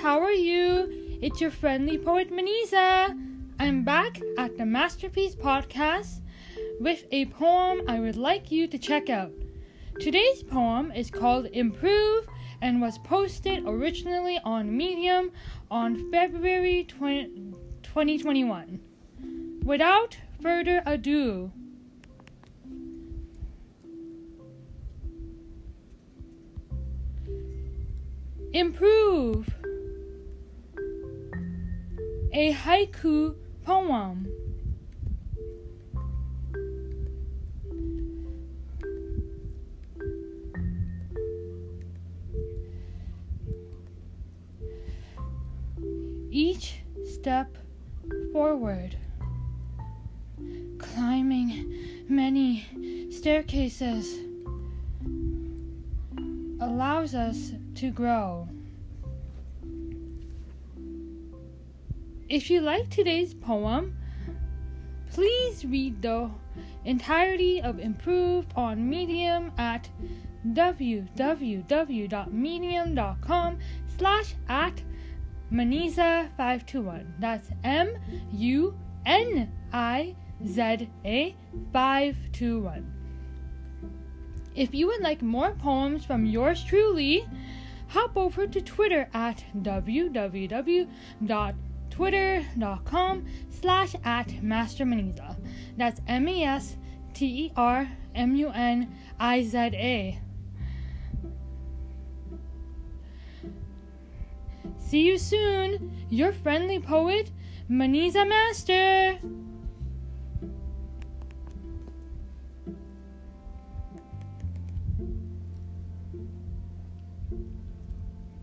how are you? It's your friendly poet Muniza. I'm back at the Masterpiece Podcast with a poem I would like you to check out. Today's poem is called Improve and was posted originally on Medium on February 20, 2021. Without further ado, Improve a haiku poem. Each step forward, climbing many staircases, allows us to grow. If you like today's poem, please read the entirety of Improve on Medium at www.medium.com slash at Muniza521. That's M U N I Z A 521. If you would like more poems from yours truly, hop over to Twitter at www.twitter.com slash at mastermuniza. That's M-E-S-T-E-R-M-U-N-I-Z-A. See you soon, your friendly poet, Muniza Master.